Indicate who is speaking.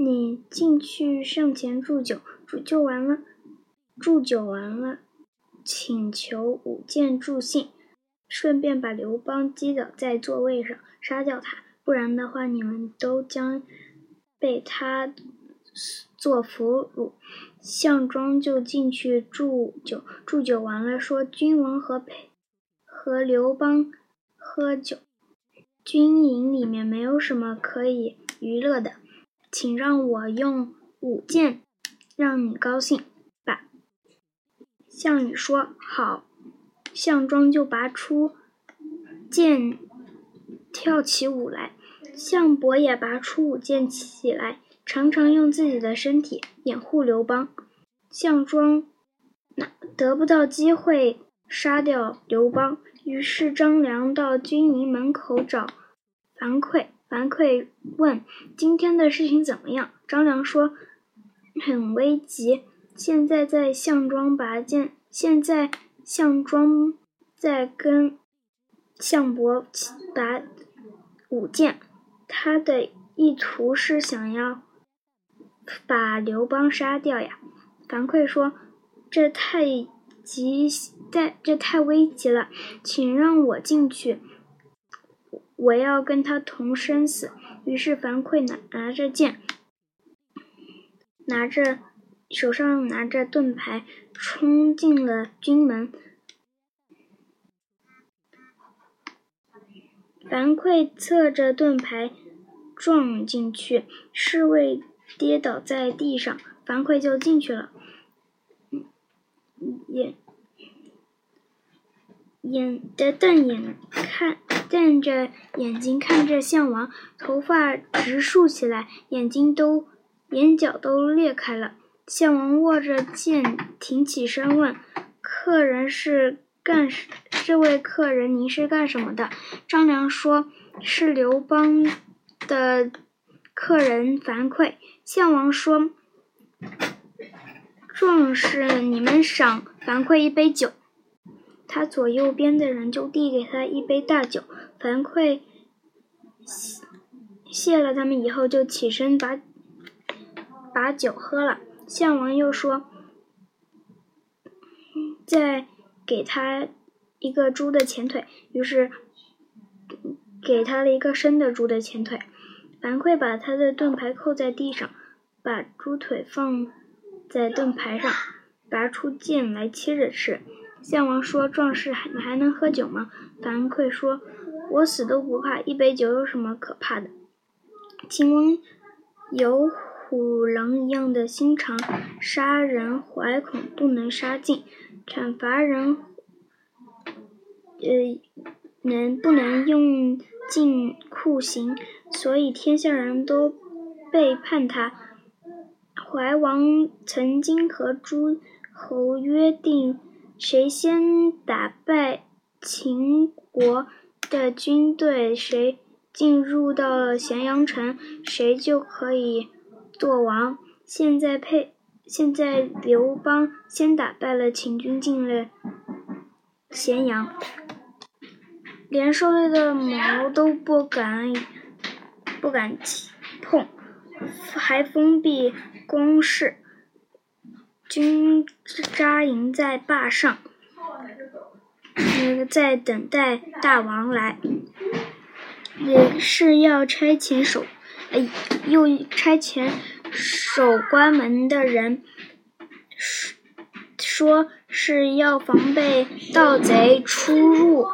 Speaker 1: 你进去上前祝酒，祝酒完了，祝酒完了，请求舞剑助兴，顺便把刘邦击倒在座位上，杀掉他。不然的话，你们都将被他做俘虏。项庄就进去祝酒，祝酒完了，说：“君王和陪和刘邦喝酒，军营里面没有什么可以娱乐的，请让我用舞剑让你高兴吧。”项羽说：“好。”项庄就拔出剑，跳起舞来。项伯也拔出舞剑起来。常常用自己的身体掩护刘邦，项庄那得不到机会杀掉刘邦，于是张良到军营门口找樊哙。樊哙问：“今天的事情怎么样？”张良说：“很危急，现在在项庄拔剑，现在项庄在跟项伯拔舞剑，他的意图是想要。”把刘邦杀掉呀！樊哙说：“这太急，在这太危急了，请让我进去，我要跟他同生死。”于是樊哙拿拿着剑，拿着手上拿着盾牌，冲进了军门。樊哙侧着盾牌撞进去，侍卫。跌倒在地上，樊哙就进去了，眼眼的瞪眼，瞪着眼睛看着项王，头发直竖起来，眼睛都眼角都裂开了。项王握着剑，挺起身问：“客人是干？这位客人您是干什么的？”张良说：“是刘邦的。”客人樊哙，项王说：“壮士，你们赏樊哙一杯酒。”他左右边的人就递给他一杯大酒。樊哙谢了他们以后，就起身把把酒喝了。项王又说：“再给他一个猪的前腿。”于是给他了一个生的猪的前腿。樊哙把他的盾牌扣在地上，把猪腿放在盾牌上，拔出剑来切着吃。项王说：“壮士，你还能喝酒吗？”樊哙说：“我死都不怕，一杯酒有什么可怕的？”秦王有虎狼一样的心肠，杀人怀恐不能杀尽，惩罚人，呃，能不能用尽酷刑？所以天下人都背叛他。怀王曾经和诸侯约定，谁先打败秦国的军队，谁进入到了咸阳城，谁就可以做王。现在配，现在刘邦先打败了秦军，进了咸阳，连受累的毛都不敢。不敢碰，还封闭宫室，军扎营在坝上，嗯在等待大王来。也是要差遣守，哎，又差遣守关门的人说，说是要防备盗贼出入。